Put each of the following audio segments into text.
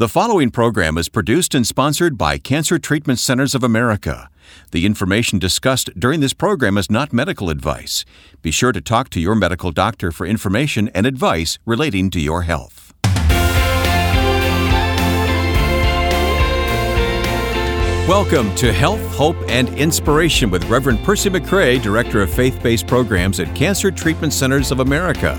The following program is produced and sponsored by Cancer Treatment Centers of America. The information discussed during this program is not medical advice. Be sure to talk to your medical doctor for information and advice relating to your health. Welcome to Health, Hope, and Inspiration with Reverend Percy McCray, Director of Faith Based Programs at Cancer Treatment Centers of America.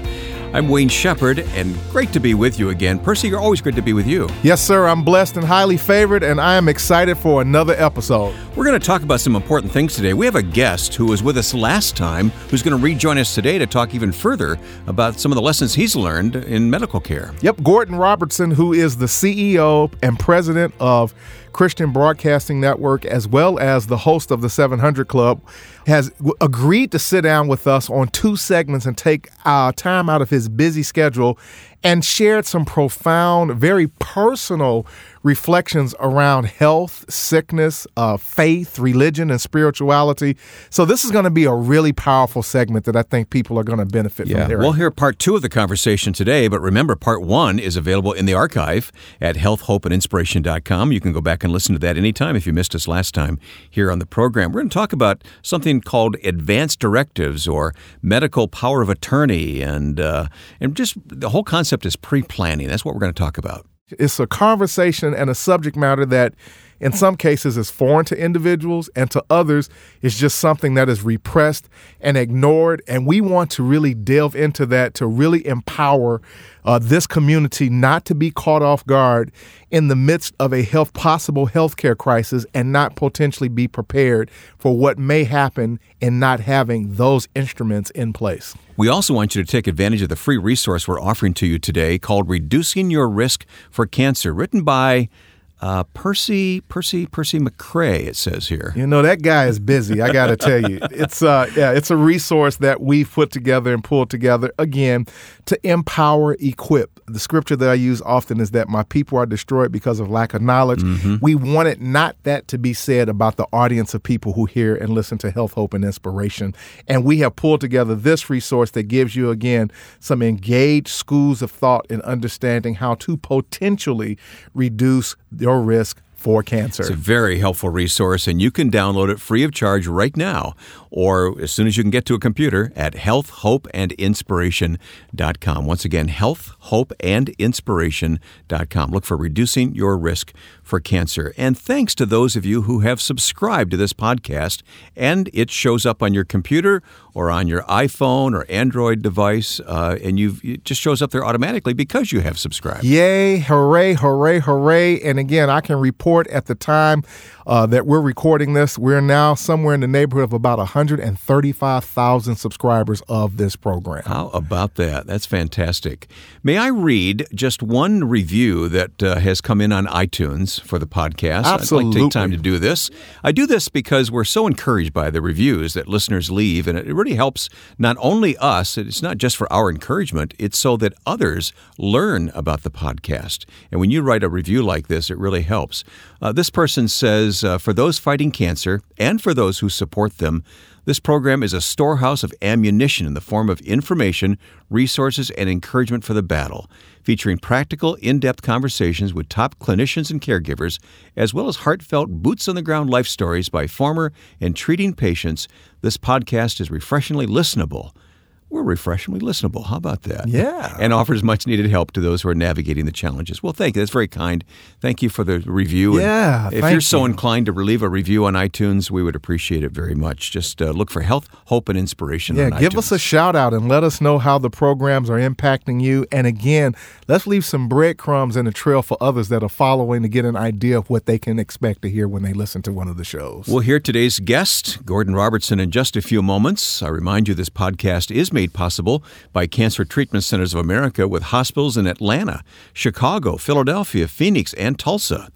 I'm Wayne Shepherd, and great to be with you again. Percy, you're always great to be with you. Yes, sir. I'm blessed and highly favored, and I am excited for another episode. We're going to talk about some important things today. We have a guest who was with us last time who's going to rejoin us today to talk even further about some of the lessons he's learned in medical care. Yep, Gordon Robertson, who is the CEO and president of Christian Broadcasting Network, as well as the host of the 700 Club, has agreed to sit down with us on two segments and take uh, time out of his busy schedule and shared some profound, very personal reflections around health, sickness, uh, faith, religion, and spirituality. So this is going to be a really powerful segment that I think people are going to benefit Yeah, from hearing. we'll hear part two of the conversation today, but remember, part one is available in the archive at healthhopeandinspiration.com. You can go back and listen to that anytime if you missed us last time here on the program. We're going to talk about something called advanced directives or medical power of attorney, and uh, and just the whole concept is pre-planning. That's what we're going to talk about. It's a conversation and a subject matter that in some cases is foreign to individuals and to others is just something that is repressed and ignored and we want to really delve into that to really empower uh, this community not to be caught off guard in the midst of a health possible healthcare crisis and not potentially be prepared for what may happen in not having those instruments in place. We also want you to take advantage of the free resource we're offering to you today called Reducing Your Risk for Cancer, written by uh, Percy Percy Percy McCray. It says here. You know that guy is busy. I got to tell you, it's uh, yeah, it's a resource that we've put together and pulled together again to empower, equip. The scripture that I use often is that my people are destroyed because of lack of knowledge. We wanted not that to be said about the audience of people who hear and listen to Health, Hope, and Inspiration. And we have pulled together this resource that gives you again some engaged schools of thought in understanding how to potentially reduce your risk for cancer. It's a very helpful resource, and you can download it free of charge right now, or as soon as you can get to a computer at healthhopeandinspiration.com. Once again, healthhopeandinspiration.com. Look for reducing your risk for cancer. And thanks to those of you who have subscribed to this podcast, and it shows up on your computer or on your iPhone or Android device, uh, and you've, it just shows up there automatically because you have subscribed. Yay, hooray, hooray, hooray. And again, I can report at the time uh, that we're recording this, we're now somewhere in the neighborhood of about 135,000 subscribers of this program. How about that? That's fantastic. May I read just one review that uh, has come in on iTunes for the podcast? I'd like to Absolutely. take time to do this. I do this because we're so encouraged by the reviews that listeners leave, and it really helps not only us, it's not just for our encouragement, it's so that others learn about the podcast. And when you write a review like this, it really helps. Uh, this person says, uh, for those fighting cancer and for those who support them, this program is a storehouse of ammunition in the form of information, resources, and encouragement for the battle, featuring practical, in depth conversations with top clinicians and caregivers, as well as heartfelt, boots on the ground life stories by former and treating patients. This podcast is refreshingly listenable. We're refreshingly listenable. How about that? Yeah. And offers much needed help to those who are navigating the challenges. Well, thank you. That's very kind. Thank you for the review. And Yeah, If thank you're so you. inclined to leave a review on iTunes, we would appreciate it very much. Just uh, look for health, hope, and inspiration. Yeah, give iTunes. us a shout out and let us know how the programs are impacting you. And again, let's leave some breadcrumbs in the trail for others that are following to get an idea of what they can expect to hear when they listen to one of the shows. We'll hear today's guest, Gordon Robertson, in just a few moments. I remind you this podcast is made possible by Cancer Treatment Centers of America with hospitals in Atlanta, Chicago, Philadelphia, Phoenix, and Tulsa.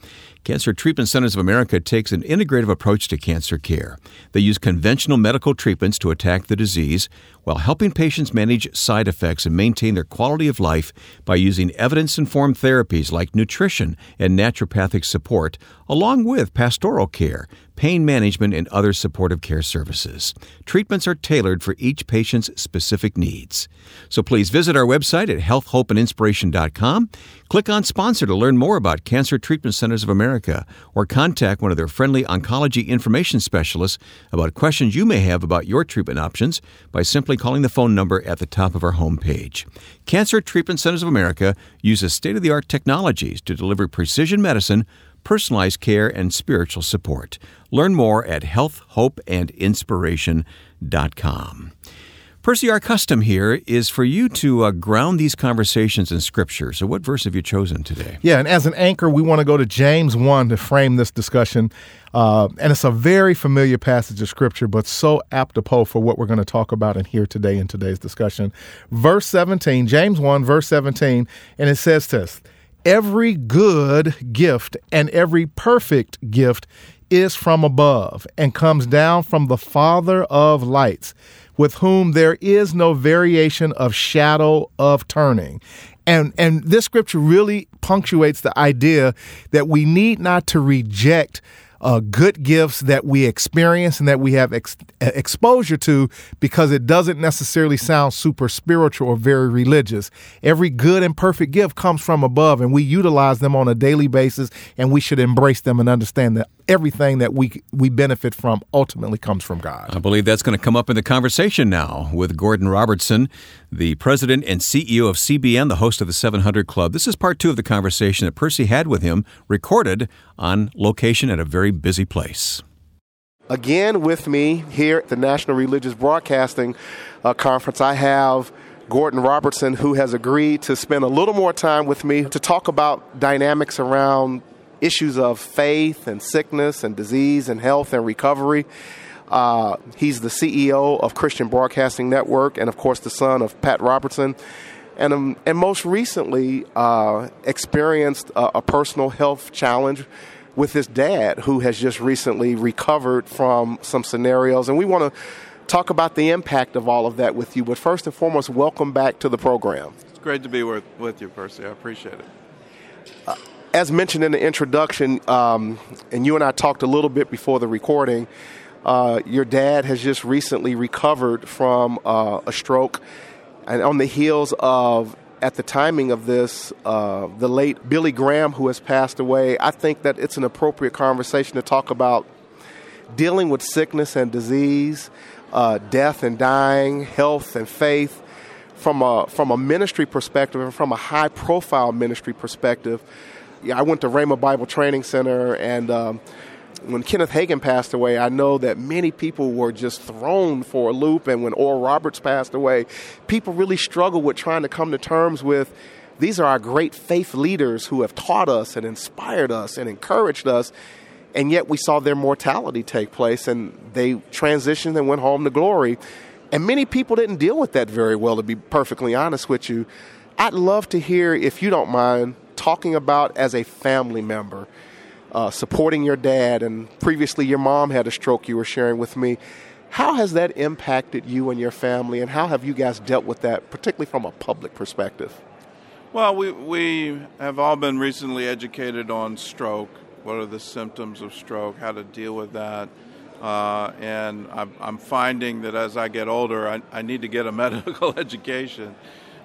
Cancer Treatment Centers of America takes an integrative approach to cancer care. They use conventional medical treatments to attack the disease while helping patients manage side effects and maintain their quality of life by using evidence informed therapies like nutrition and naturopathic support, along with pastoral care, pain management, and other supportive care services. Treatments are tailored for each patient's specific needs. So please visit our website at healthhopeandinspiration.com. Click on Sponsor to learn more about Cancer Treatment Centers of America or contact one of their friendly oncology information specialists about questions you may have about your treatment options by simply calling the phone number at the top of our homepage. Cancer Treatment Centers of America uses state of the art technologies to deliver precision medicine, personalized care, and spiritual support. Learn more at healthhopeandinspiration.com. Percy, our custom here is for you to uh, ground these conversations in Scripture. So, what verse have you chosen today? Yeah, and as an anchor, we want to go to James 1 to frame this discussion. Uh, and it's a very familiar passage of Scripture, but so apropos for what we're going to talk about and hear today in today's discussion. Verse 17, James 1, verse 17, and it says this Every good gift and every perfect gift is from above and comes down from the Father of lights with whom there is no variation of shadow of turning. And and this scripture really punctuates the idea that we need not to reject uh, good gifts that we experience and that we have ex- exposure to because it doesn't necessarily sound super spiritual or very religious. Every good and perfect gift comes from above, and we utilize them on a daily basis, and we should embrace them and understand that everything that we we benefit from ultimately comes from God. I believe that's going to come up in the conversation now with Gordon Robertson, the president and CEO of CBN, the host of the 700 Club. This is part two of the conversation that Percy had with him, recorded on location at a very busy place. Again, with me here at the National Religious Broadcasting uh, Conference, I have Gordon Robertson, who has agreed to spend a little more time with me to talk about dynamics around issues of faith and sickness and disease and health and recovery. Uh, he's the CEO of Christian Broadcasting Network and, of course, the son of Pat Robertson. And, um, and most recently, uh, experienced a, a personal health challenge with his dad, who has just recently recovered from some scenarios. And we want to talk about the impact of all of that with you. But first and foremost, welcome back to the program. It's great to be with, with you, Percy. I appreciate it. Uh, as mentioned in the introduction, um, and you and I talked a little bit before the recording, uh, your dad has just recently recovered from uh, a stroke. And on the heels of, at the timing of this, uh, the late Billy Graham, who has passed away, I think that it's an appropriate conversation to talk about dealing with sickness and disease, uh, death and dying, health and faith. From a, from a ministry perspective and from a high profile ministry perspective, yeah, I went to Rhema Bible Training Center, and um, when Kenneth Hagin passed away, I know that many people were just thrown for a loop. And when Oral Roberts passed away, people really struggled with trying to come to terms with these are our great faith leaders who have taught us and inspired us and encouraged us. And yet we saw their mortality take place, and they transitioned and went home to glory. And many people didn't deal with that very well, to be perfectly honest with you. I'd love to hear, if you don't mind, talking about as a family member, uh, supporting your dad, and previously your mom had a stroke you were sharing with me. How has that impacted you and your family, and how have you guys dealt with that, particularly from a public perspective? Well, we, we have all been recently educated on stroke. What are the symptoms of stroke? How to deal with that? Uh, and I'm, I'm, finding that as I get older, I, I need to get a medical education.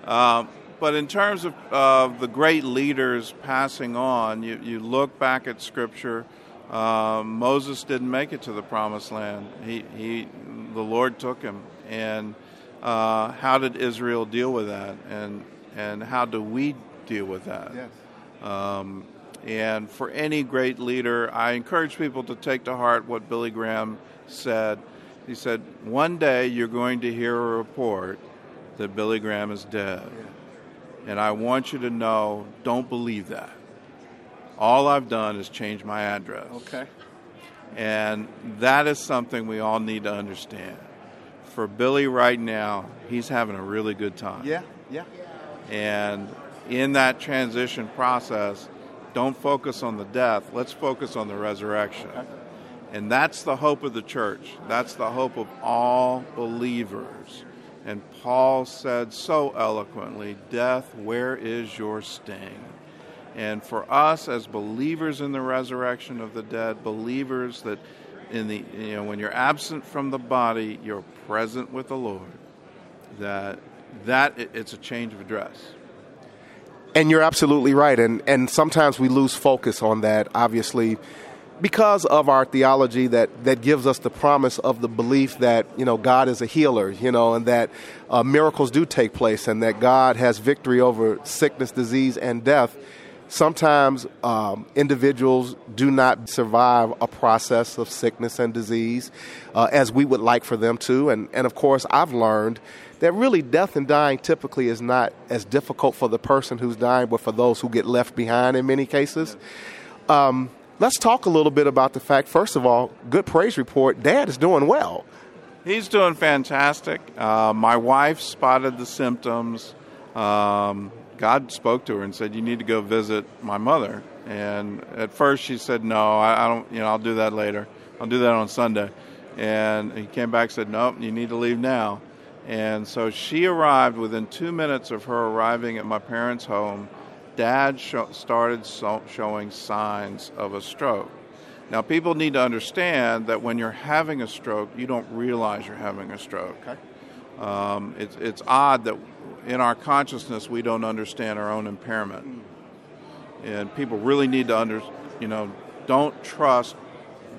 Uh, but in terms of uh, the great leaders passing on, you, you look back at Scripture. Uh, Moses didn't make it to the Promised Land. He, he, the Lord took him. And uh, how did Israel deal with that? And and how do we deal with that? Yes. Um, and for any great leader, I encourage people to take to heart what Billy Graham said. He said, "One day you're going to hear a report that Billy Graham is dead." Yeah. And I want you to know don't believe that. All I've done is change my address. Okay. And that is something we all need to understand. For Billy right now, he's having a really good time. Yeah, yeah. And in that transition process, don't focus on the death, let's focus on the resurrection. Okay. And that's the hope of the church. That's the hope of all believers. And Paul said so eloquently, Death, where is your sting? And for us as believers in the resurrection of the dead, believers that in the you know when you're absent from the body, you're present with the Lord. That that it's a change of address. And you're absolutely right. And, and sometimes we lose focus on that, obviously, because of our theology that, that gives us the promise of the belief that, you know, God is a healer, you know, and that uh, miracles do take place and that God has victory over sickness, disease, and death. Sometimes um, individuals do not survive a process of sickness and disease uh, as we would like for them to. And, and of course, I've learned that really death and dying typically is not as difficult for the person who's dying, but for those who get left behind in many cases. Um, let's talk a little bit about the fact, first of all, good praise report. Dad is doing well. He's doing fantastic. Uh, my wife spotted the symptoms. Um, God spoke to her and said, "You need to go visit my mother." And at first, she said, "No, I, I don't. You know, I'll do that later. I'll do that on Sunday." And he came back and said, "Nope, you need to leave now." And so she arrived within two minutes of her arriving at my parents' home. Dad started so- showing signs of a stroke. Now, people need to understand that when you're having a stroke, you don't realize you're having a stroke. Okay. Um, it's, it's odd that in our consciousness we don't understand our own impairment. Mm. And people really need to under, you know, don't trust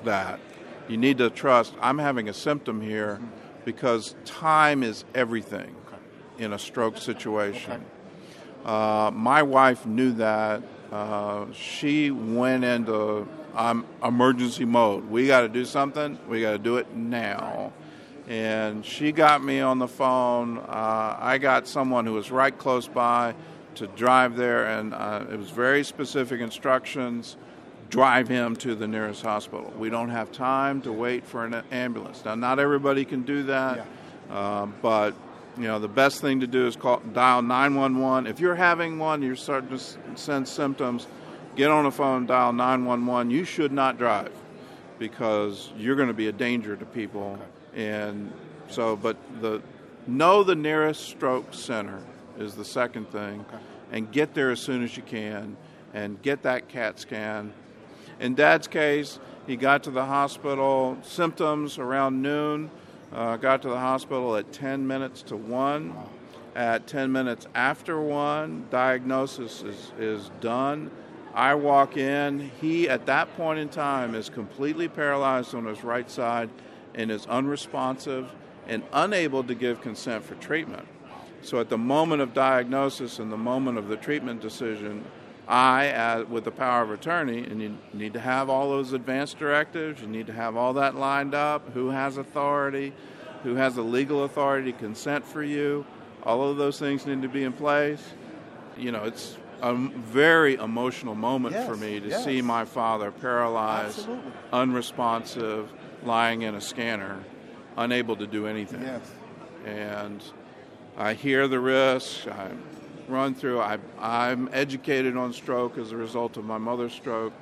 that. You need to trust I'm having a symptom here. Mm because time is everything in a stroke situation. Okay. Uh, my wife knew that. Uh, she went into um, emergency mode. We got to do something. We got to do it now. And she got me on the phone. Uh, I got someone who was right close by to drive there, and uh, it was very specific instructions drive him to the nearest hospital. We don't have time to wait for an ambulance. Now, not everybody can do that, yeah. um, but you know the best thing to do is call dial 911. If you're having one, you're starting to sense symptoms. Get on the phone, dial 911. You should not drive because you're going to be a danger to people. Okay. And so, but the know the nearest stroke center is the second thing, okay. and get there as soon as you can, and get that CAT scan in Dad's case, he got to the hospital, symptoms around noon, uh, got to the hospital at 10 minutes to 1. At 10 minutes after 1, diagnosis is, is done. I walk in. He, at that point in time, is completely paralyzed on his right side and is unresponsive and unable to give consent for treatment. So, at the moment of diagnosis and the moment of the treatment decision, I, as, with the power of attorney, and you need to have all those advance directives, you need to have all that lined up, who has authority, who has the legal authority to consent for you, all of those things need to be in place. You know, it's a very emotional moment yes, for me to yes. see my father paralyzed, Absolutely. unresponsive, lying in a scanner, unable to do anything. Yes. And I hear the risks. I run through. I, I'm educated on stroke as a result of my mother's stroke.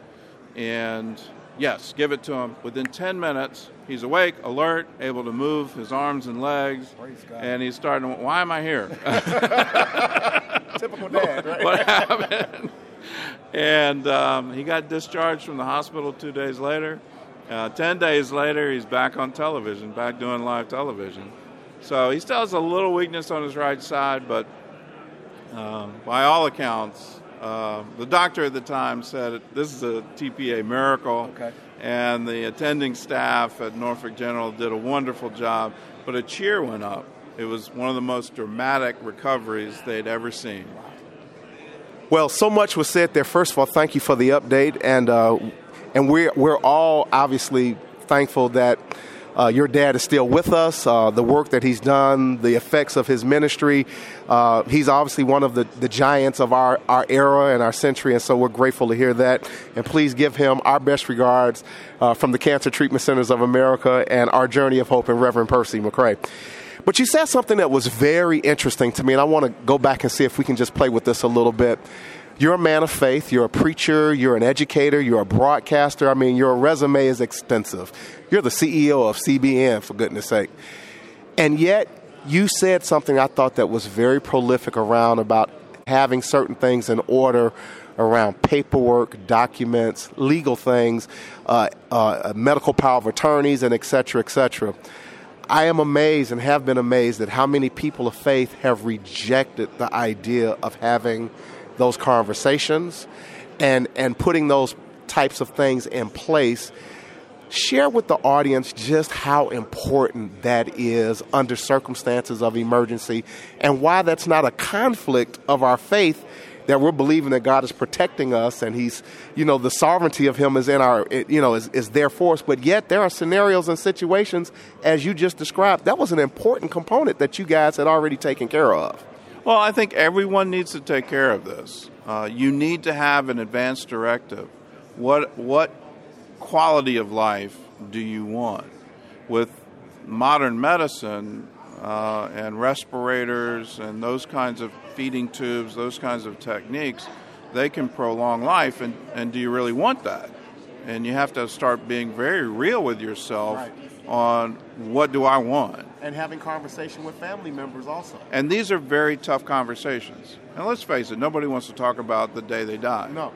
And yes, give it to him. Within 10 minutes, he's awake, alert, able to move his arms and legs. And he's starting to, why am I here? Typical dad, right? what happened? And um, he got discharged from the hospital two days later. Uh, 10 days later, he's back on television, back doing live television. So he still has a little weakness on his right side, but um, by all accounts, uh, the doctor at the time said this is a TPA miracle, okay. and the attending staff at Norfolk General did a wonderful job. But a cheer went up. It was one of the most dramatic recoveries they'd ever seen. Well, so much was said there. First of all, thank you for the update, and uh, and we're we're all obviously thankful that uh, your dad is still with us, uh, the work that he's done, the effects of his ministry. Uh, he's obviously one of the, the giants of our, our era and our century, and so we're grateful to hear that. And please give him our best regards uh, from the Cancer Treatment Centers of America and our Journey of Hope and Reverend Percy McCray. But you said something that was very interesting to me, and I want to go back and see if we can just play with this a little bit. You're a man of faith, you're a preacher, you're an educator, you're a broadcaster. I mean, your resume is extensive. You're the CEO of CBN, for goodness sake. And yet, you said something I thought that was very prolific around about having certain things in order around paperwork, documents, legal things, uh, uh, medical power of attorneys, and et cetera, et cetera. I am amazed and have been amazed at how many people of faith have rejected the idea of having those conversations and and putting those types of things in place share with the audience just how important that is under circumstances of emergency and why that's not a conflict of our faith that we're believing that God is protecting us and he's you know the sovereignty of him is in our you know is, is there for us. But yet there are scenarios and situations as you just described that was an important component that you guys had already taken care of well I think everyone needs to take care of this uh, you need to have an advance directive what what quality of life do you want? With modern medicine uh, and respirators and those kinds of feeding tubes, those kinds of techniques, they can prolong life. And, and do you really want that? And you have to start being very real with yourself right. on what do I want. And having conversation with family members also. And these are very tough conversations. And let's face it, nobody wants to talk about the day they die. No.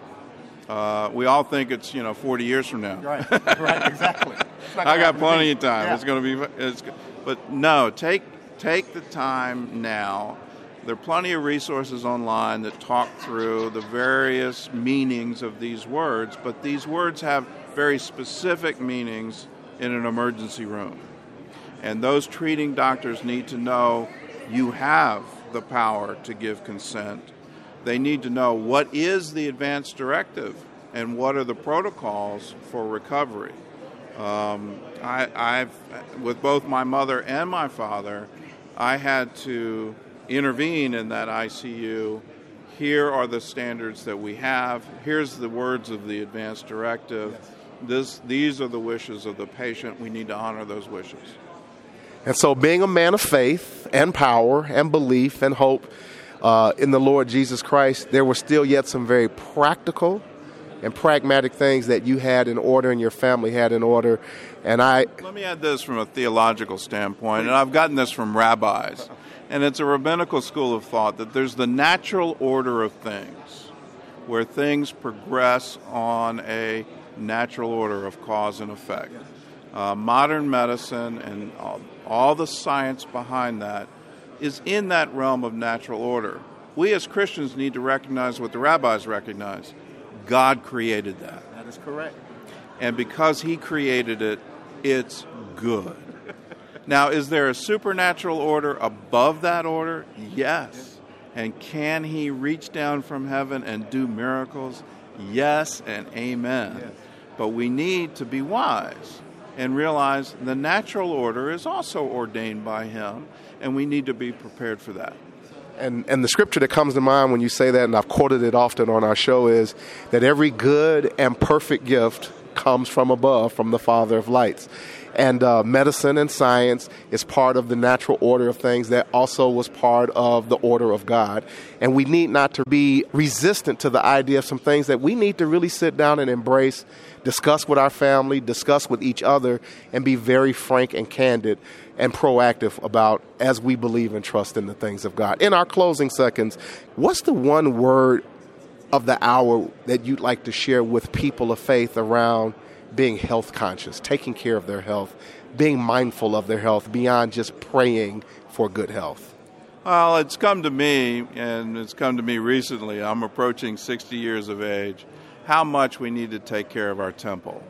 Uh, we all think it's you know 40 years from now. Right, right, exactly. I got plenty of time. Yeah. It's going to be. It's, but no, take take the time now. There are plenty of resources online that talk through the various meanings of these words, but these words have very specific meanings in an emergency room. And those treating doctors need to know you have the power to give consent they need to know what is the advance directive and what are the protocols for recovery. Um, I, I've, with both my mother and my father, I had to intervene in that ICU. Here are the standards that we have. Here's the words of the advance directive. This, these are the wishes of the patient. We need to honor those wishes. And so, being a man of faith and power and belief and hope, uh, in the Lord Jesus Christ, there were still yet some very practical and pragmatic things that you had in order and your family had in order. And I. Let me add this from a theological standpoint, and I've gotten this from rabbis. And it's a rabbinical school of thought that there's the natural order of things, where things progress on a natural order of cause and effect. Uh, modern medicine and all, all the science behind that is in that realm of natural order. We as Christians need to recognize what the rabbis recognize God created that. That is correct. And because He created it, it's good. now, is there a supernatural order above that order? Yes. And can He reach down from heaven and do miracles? Yes and amen. Yes. But we need to be wise and realize the natural order is also ordained by Him, and we need to be prepared for that. And, and the scripture that comes to mind when you say that, and I've quoted it often on our show, is that every good and perfect gift comes from above, from the Father of lights. And uh, medicine and science is part of the natural order of things that also was part of the order of God. And we need not to be resistant to the idea of some things that we need to really sit down and embrace, discuss with our family, discuss with each other, and be very frank and candid and proactive about as we believe and trust in the things of God. In our closing seconds, what's the one word of the hour that you'd like to share with people of faith around being health conscious, taking care of their health, being mindful of their health beyond just praying for good health? Well, it's come to me, and it's come to me recently. I'm approaching 60 years of age. How much we need to take care of our temple.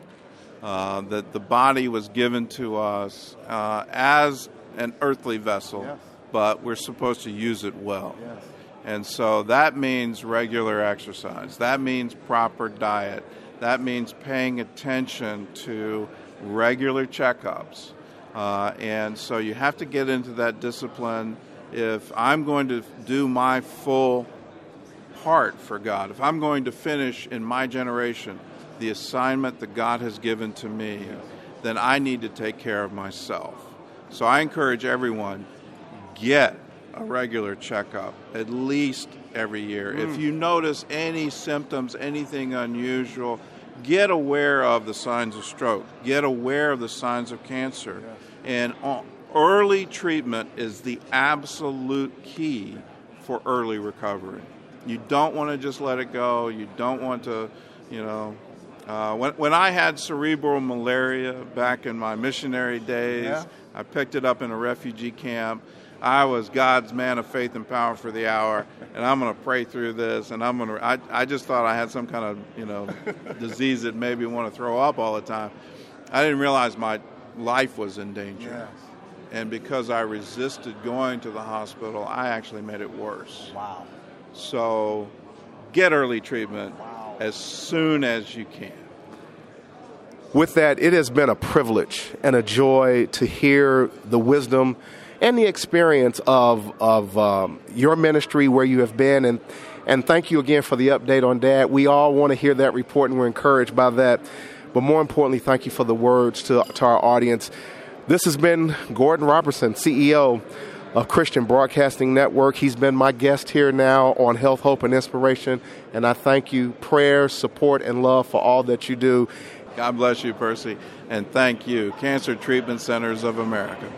Uh, that the body was given to us uh, as an earthly vessel, yes. but we're supposed to use it well. Yes. And so that means regular exercise. That means proper diet. That means paying attention to regular checkups. Uh, and so you have to get into that discipline. If I'm going to do my full part for God, if I'm going to finish in my generation the assignment that God has given to me, then I need to take care of myself. So I encourage everyone get a regular checkup at least every year. Mm. If you notice any symptoms, anything unusual, get aware of the signs of stroke, get aware of the signs of cancer. Yes. And early treatment is the absolute key for early recovery. You don't want to just let it go. You don't want to, you know. Uh, when, when I had cerebral malaria back in my missionary days, yeah. I picked it up in a refugee camp. I was God's man of faith and power for the hour, and I'm going to pray through this, and I'm going to. I, I just thought I had some kind of you know disease that made me want to throw up all the time. I didn't realize my life was in danger. Yes. And because I resisted going to the hospital, I actually made it worse. Wow. So get early treatment Wow. as soon as you can. With that, it has been a privilege and a joy to hear the wisdom and the experience of of um, your ministry, where you have been, and and thank you again for the update on Dad. We all want to hear that report, and we're encouraged by that. But more importantly, thank you for the words to to our audience. This has been Gordon Robertson, CEO of Christian Broadcasting Network. He's been my guest here now on Health, Hope, and Inspiration, and I thank you. Prayer, support, and love for all that you do. God bless you, Percy, and thank you, Cancer Treatment Centers of America.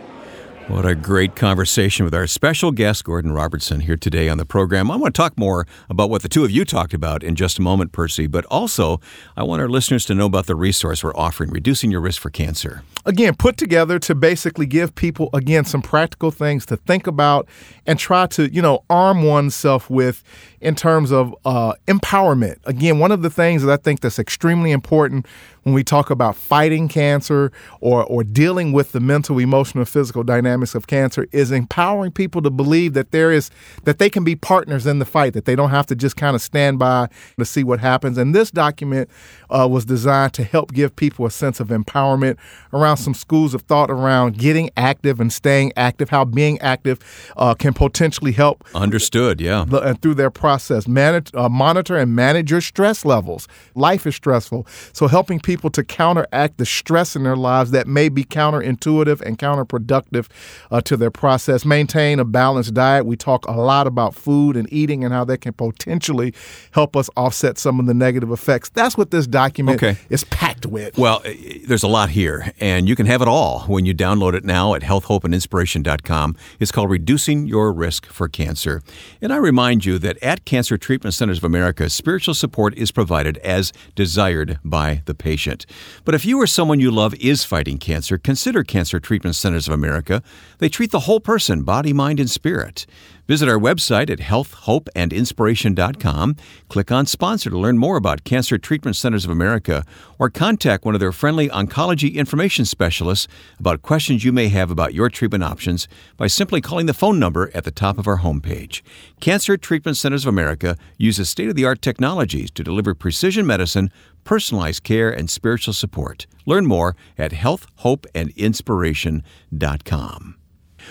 What a great conversation with our special guest, Gordon Robertson, here today on the program. I want to talk more about what the two of you talked about in just a moment, Percy, but also I want our listeners to know about the resource we're offering, Reducing Your Risk for Cancer. again put together to basically give people again some practical things to think about and try to you know arm oneself with in terms of uh, empowerment again one of the things that i think that's extremely important when we talk about fighting cancer or or dealing with the mental emotional physical dynamics of cancer is empowering people to believe that there is that they can be partners in the fight that they don't have to just kind of stand by to see what happens and this document uh, was designed to help give people a sense of empowerment around some schools of thought around getting active and staying active, how being active uh, can potentially help Understood, yeah. the- and through their process. Manage, uh, monitor and manage your stress levels. Life is stressful, so helping people to counteract the stress in their lives that may be counterintuitive and counterproductive uh, to their process. Maintain a balanced diet. We talk a lot about food and eating and how that can potentially help us offset some of the negative effects. That's what this document Okay. is packed with. Well, eh, eh, there's a lot here, and you can have it all when you download it now at healthhopeandinspiration.com. It's called Reducing Your Risk for Cancer. And I remind you that at Cancer Treatment Centers of America, spiritual support is provided as desired by the patient. But if you or someone you love is fighting cancer, consider Cancer Treatment Centers of America. They treat the whole person, body, mind, and spirit. Visit our website at healthhopeandinspiration.com. Click on sponsor to learn more about Cancer Treatment Centers of America or contact one of their friendly oncology information specialists about questions you may have about your treatment options by simply calling the phone number at the top of our homepage. Cancer Treatment Centers of America uses state of the art technologies to deliver precision medicine, personalized care, and spiritual support. Learn more at healthhopeandinspiration.com.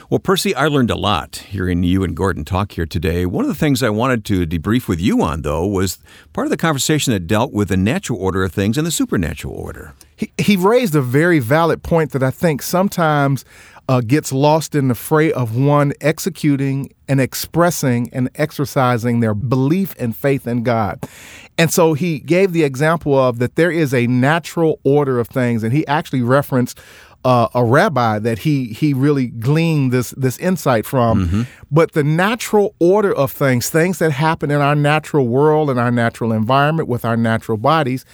Well, Percy, I learned a lot hearing you and Gordon talk here today. One of the things I wanted to debrief with you on, though, was part of the conversation that dealt with the natural order of things and the supernatural order. he, he raised a very valid point that I think sometimes uh, gets lost in the fray of one executing and expressing and exercising their belief and faith in God. And so he gave the example of that there is a natural order of things, and he actually referenced uh, a rabbi that he he really gleaned this this insight from. But the natural order of things, things that happen in our natural world and our natural environment with our natural bodies,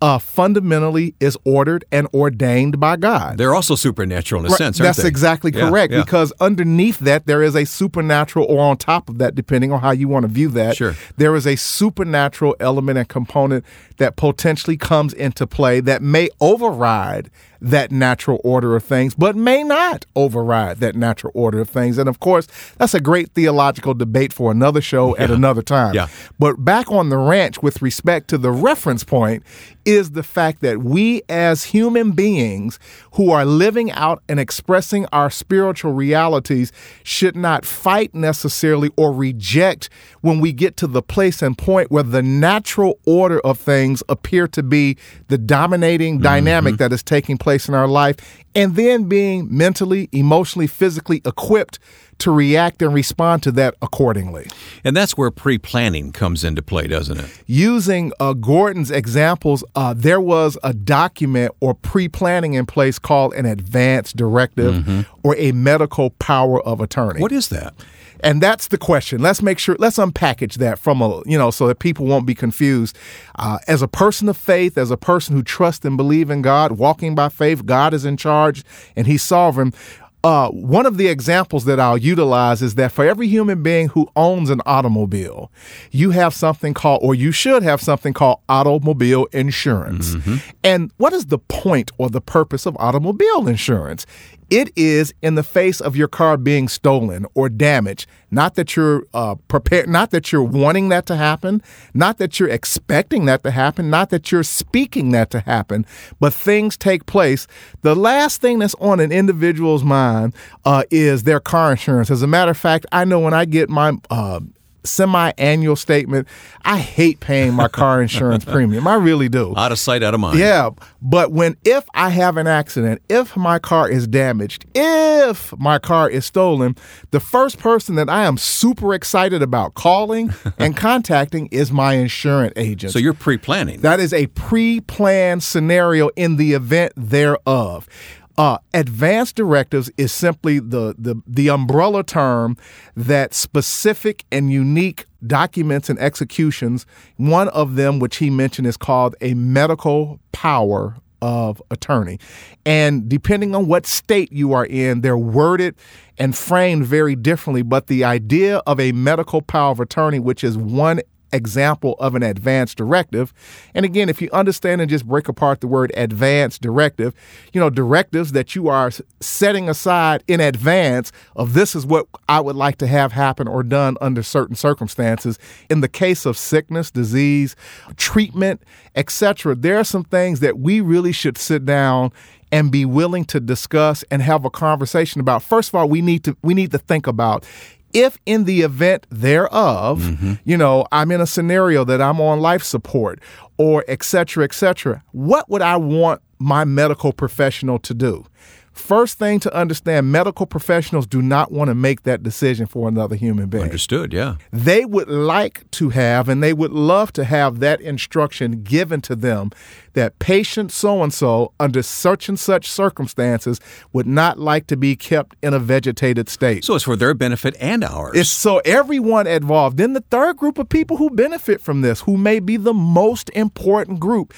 uh, fundamentally is ordered and ordained by God. They're also supernatural in a Right, sense, aren't That's they? exactly Yeah, correct yeah. because underneath that there is a supernatural, or on top of that, depending on how you want to view that, Sure. there is a supernatural element and component that potentially comes into play that may override that natural order of things, but may not override that natural order of things. And of course, that's a great theological debate for another show at another time. Yeah. But back on the ranch with respect to the reference point is the fact that we as human beings who are living out and expressing our spiritual realities should not fight necessarily or reject when we get to the place and point where the natural order of things appear to be the dominating dynamic mm-hmm. that is taking place in our life and then being mentally, emotionally, physically equipped to react and respond to that accordingly And that's where pre planning comes into play, doesn't it? using uh, Gordon's examples, uh, there was a document or pre planning in place called an advance directive or a medical power of attorney. What is that? And that's the question. Let's make sure, let's unpackage that from a, you know, so that people won't be confused. Uh, as a person of faith, as a person who trusts and believe in God, walking by faith, God is in charge and He's sovereign. uh, one of the examples that I'll utilize is that for every human being who owns an automobile, you have something called, or you should have something called automobile insurance. Mm-hmm. And what is the point or the purpose of automobile insurance? It is in the face of your car being stolen or damaged. Not that you're uh, prepared, not that you're wanting that to happen, not that you're expecting that to happen, not that you're speaking that to happen, but things take place. The last thing that's on an individual's mind uh, is their car insurance. As a matter of fact, I know when I get my uh, semi-annual statement. I hate paying my car insurance premium. I really do. Out of sight, out of mind. Yeah, but when if I have an accident, if my car is damaged, if my car is stolen, the first person that I am super excited about calling and contacting is my insurance agent. So you're pre-planning. That is a pre-planned scenario in the event thereof. Uh, advanced directives is simply the, the the umbrella term that specific and unique documents and executions. One of them, which he mentioned, is called a medical power of attorney. And depending on what state you are in, they're worded and framed very differently. But the idea of a medical power of attorney, which is one example of an advance directive. And again, if you understand and just break apart the word advance directive, you know, directives that you are setting aside in advance of this is what I would like to have happen or done under certain circumstances. In the case of sickness, disease, treatment, etc., there are some things that we really should sit down and be willing to discuss and have a conversation about. First of all, we need to we need to think about if in the event thereof, mm-hmm. you know, I'm in a scenario that I'm on life support or et cetera, et cetera, what would I want my medical professional to do? First thing to understand medical professionals do not want to make that decision for another human being. Understood, yeah. They would like to have and they would love to have that instruction given to them that patient so and so, under such and such circumstances, would not like to be kept in a vegetated state. So it's for their benefit and ours. It's so everyone involved. Then the third group of people who benefit from this, who may be the most important group,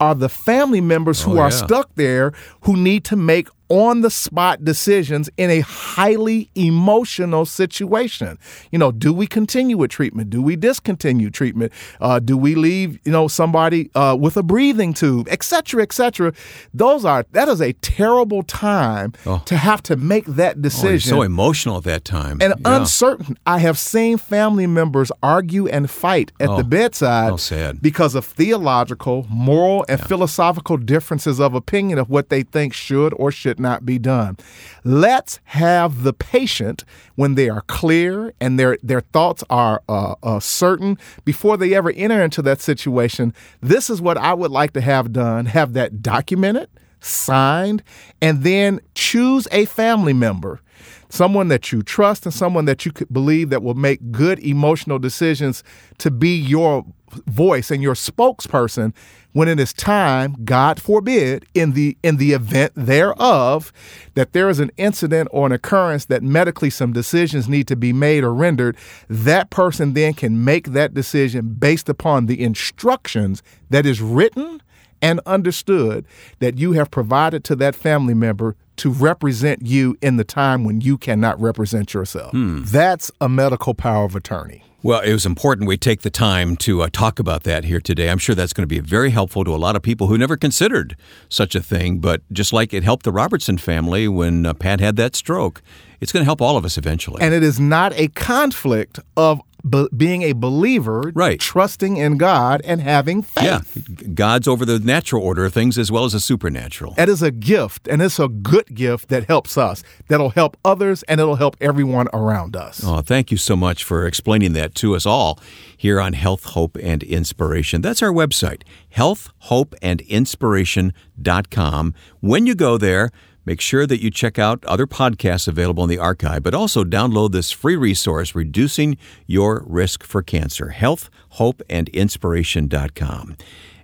are the family members who oh, are stuck there who need to make on the spot decisions in a highly emotional situation. You know, do we continue with treatment? Do we discontinue treatment? Uh, do we leave, you know, somebody uh, with a breathing tube, et cetera, et cetera? Those are, that is a terrible time oh. to have to make that decision. Oh, so emotional at that time. And yeah. uncertain. I have seen family members argue and fight at the oh, bedside because of theological, moral, and yeah. philosophical differences of opinion of what they think should or should not be done. Let's have the patient when they are clear and their their thoughts are uh, uh, certain before they ever enter into that situation. This is what I would like to have done. Have that documented, signed, and then choose a family member someone that you trust and someone that you could believe that will make good emotional decisions to be your voice and your spokesperson when it is time, God forbid, in the in the event thereof, that there is an incident or an occurrence that medically some decisions need to be made or rendered, that person then can make that decision based upon the instructions that is written and understood that you have provided to that family member to represent you in the time when you cannot represent yourself. Hmm. That's a medical power of attorney. Well, it was important we take the time to uh, talk about that here today. I'm sure that's going to be very helpful to a lot of people who never considered such a thing. But just like it helped the Robertson family when uh, Pat had that stroke, it's going to help all of us eventually. And it is not a conflict of be- being a believer, right. trusting in God and having faith. Yeah, God's over the natural order of things as well as the supernatural. That is a gift, and it's a good gift that helps us, that'll help others, and it'll help everyone around us. Oh, thank you so much for explaining that to us all here on Health, Hope, and Inspiration. That's our website, healthhopeandinspiration.com. When you go there, Make sure that you check out other podcasts available in the archive, but also download this free resource, Reducing Your Risk for Cancer, healthhopeandinspiration.com.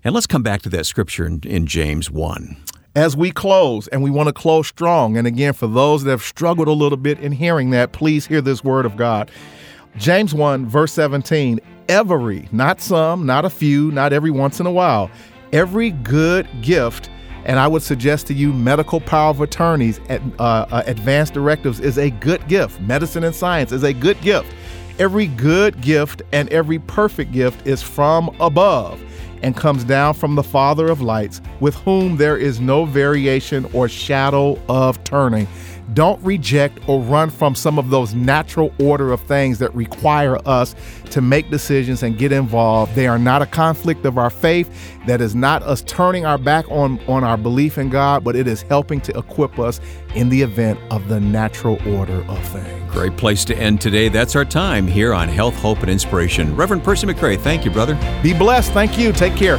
And let's come back to that scripture in, in James 1 as we close, and we want to close strong. And again, for those that have struggled a little bit in hearing that, please hear this word of God. James 1, verse 17 every, not some, not a few, not every once in a while, every good gift And I would suggest to you medical power of attorneys, at, uh, uh, advanced directives is a good gift. Medicine and science is a good gift. Every good gift and every perfect gift is from above and comes down from the Father of lights, with whom there is no variation or shadow of turning. Don't reject or run from some of those natural order of things that require us to make decisions and get involved. They are not a conflict of our faith. That is not us turning our back on, on our belief in God, but it is helping to equip us in the event of the natural order of things. Great place to end today. That's our time here on Health, Hope, and Inspiration. Reverend Percy McCray, thank you, brother. Be blessed. Thank you. Take care.